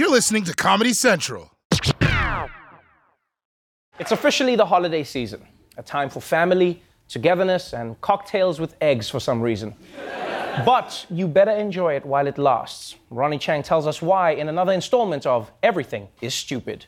You're listening to Comedy Central. It's officially the holiday season, a time for family, togetherness, and cocktails with eggs for some reason. But you better enjoy it while it lasts. Ronny Chieng tells us why in another installment of Everything is Stupid.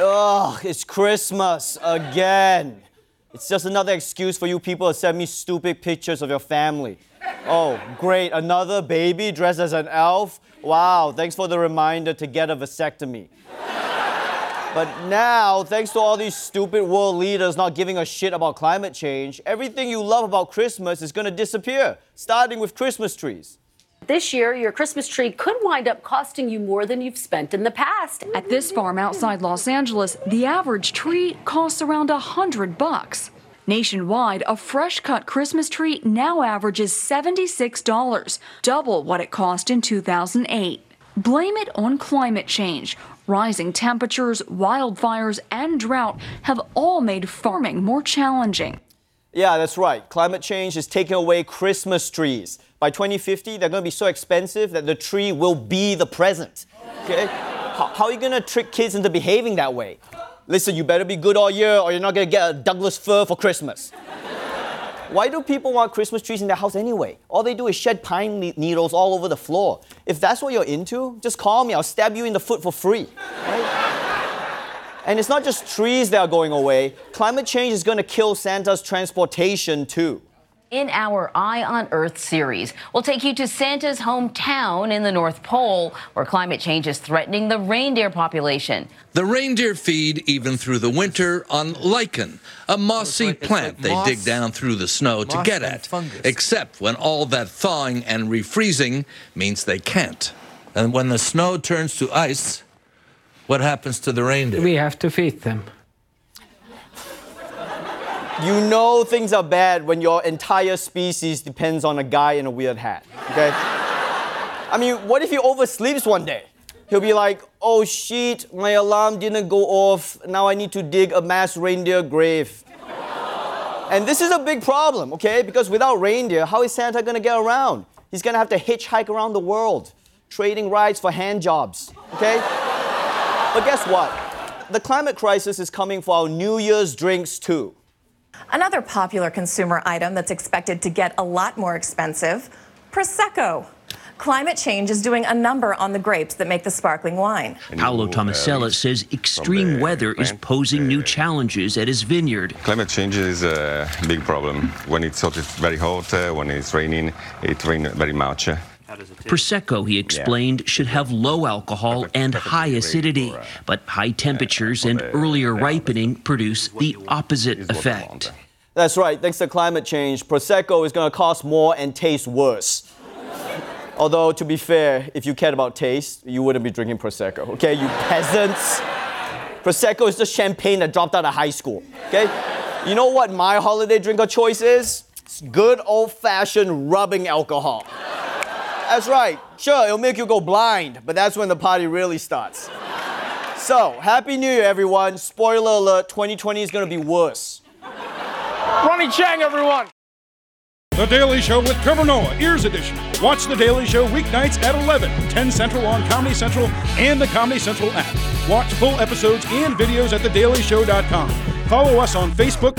Ugh, it's Christmas again. It's just another excuse for you people to send me stupid pictures of your family. Oh, great, another baby dressed as an elf? Wow, thanks for the reminder to get a vasectomy. But now, thanks to all these stupid world leaders not giving a shit about climate change, everything you love about Christmas is gonna disappear, starting with Christmas trees. This year, your Christmas tree could wind up costing you more than you've spent in the past. At this farm outside Los Angeles, the average tree costs around a hundred bucks. Nationwide, a fresh cut Christmas tree now averages $76, double what it cost in 2008. Blame it on climate change. Rising temperatures, wildfires, and drought have all made farming more challenging. Yeah, that's right. Climate change is taking away Christmas trees. By 2050, they're going to be so expensive that the tree will be the present. Okay? how, how are you going to trick kids into behaving that way? Listen, you better be good all year or you're not going to get a Douglas fir for Christmas. Why do people want Christmas trees in their house anyway? All they do is shed pine ne- needles all over the floor. If that's what you're into, just call me. I'll stab you in the foot for free. Right? and it's not just trees that are going away. Climate change is going to kill Santa's transportation too. In our Eye on Earth series, we'll take you to Santa's hometown in the North Pole, where climate change is threatening the reindeer population. The reindeer feed even through the winter on lichen, a mossy like- plant like they moss- dig down through the snow to get at. fungus. Except when all that thawing and refreezing means they can't. And when the snow turns to ice, what happens to the reindeer? We have to feed them. You know things are bad when your entire species depends on a guy in a weird hat, okay? I mean, what if he oversleeps one day? He'll be like, oh shit, my alarm didn't go off. Now I need to dig a mass reindeer grave. And this is a big problem, okay? Because without reindeer, how is Santa gonna get around? He's gonna have to hitchhike around the world, trading rides for hand jobs, okay? but guess what? The climate crisis is coming for our New Year's drinks too. Another popular consumer item that's expected to get a lot more expensive Prosecco. Climate change is doing a number on the grapes that make the sparkling wine. Paolo Tomasella says extreme weather is posing new challenges at his vineyard. Climate change is a big problem. When it's hot, it's very hot. Uh, when it's raining, it rains very much. Prosecco, he explained, should have low alcohol and high acidity, uh, but high temperatures and earlier ripening produce the opposite effect. That's right. Thanks to climate change, Prosecco is going to cost more and taste worse. Although, to be fair, if you cared about taste, you wouldn't be drinking Prosecco, okay? You peasants. Prosecco is just champagne that dropped out of high school, okay? You know what my holiday drink of choice is? It's good old fashioned rubbing alcohol. That's right. Sure, it'll make you go blind, but that's when the party really starts. So, Happy New Year, everyone. Spoiler alert 2020 is going to be worse. Ronny Chieng, everyone! The Daily Show with Trevor Noah, Ears Edition. Watch The Daily Show weeknights at 11, 10 Central on Comedy Central and the Comedy Central app. Watch full episodes and videos at thedailyshow.com. Follow us on Facebook,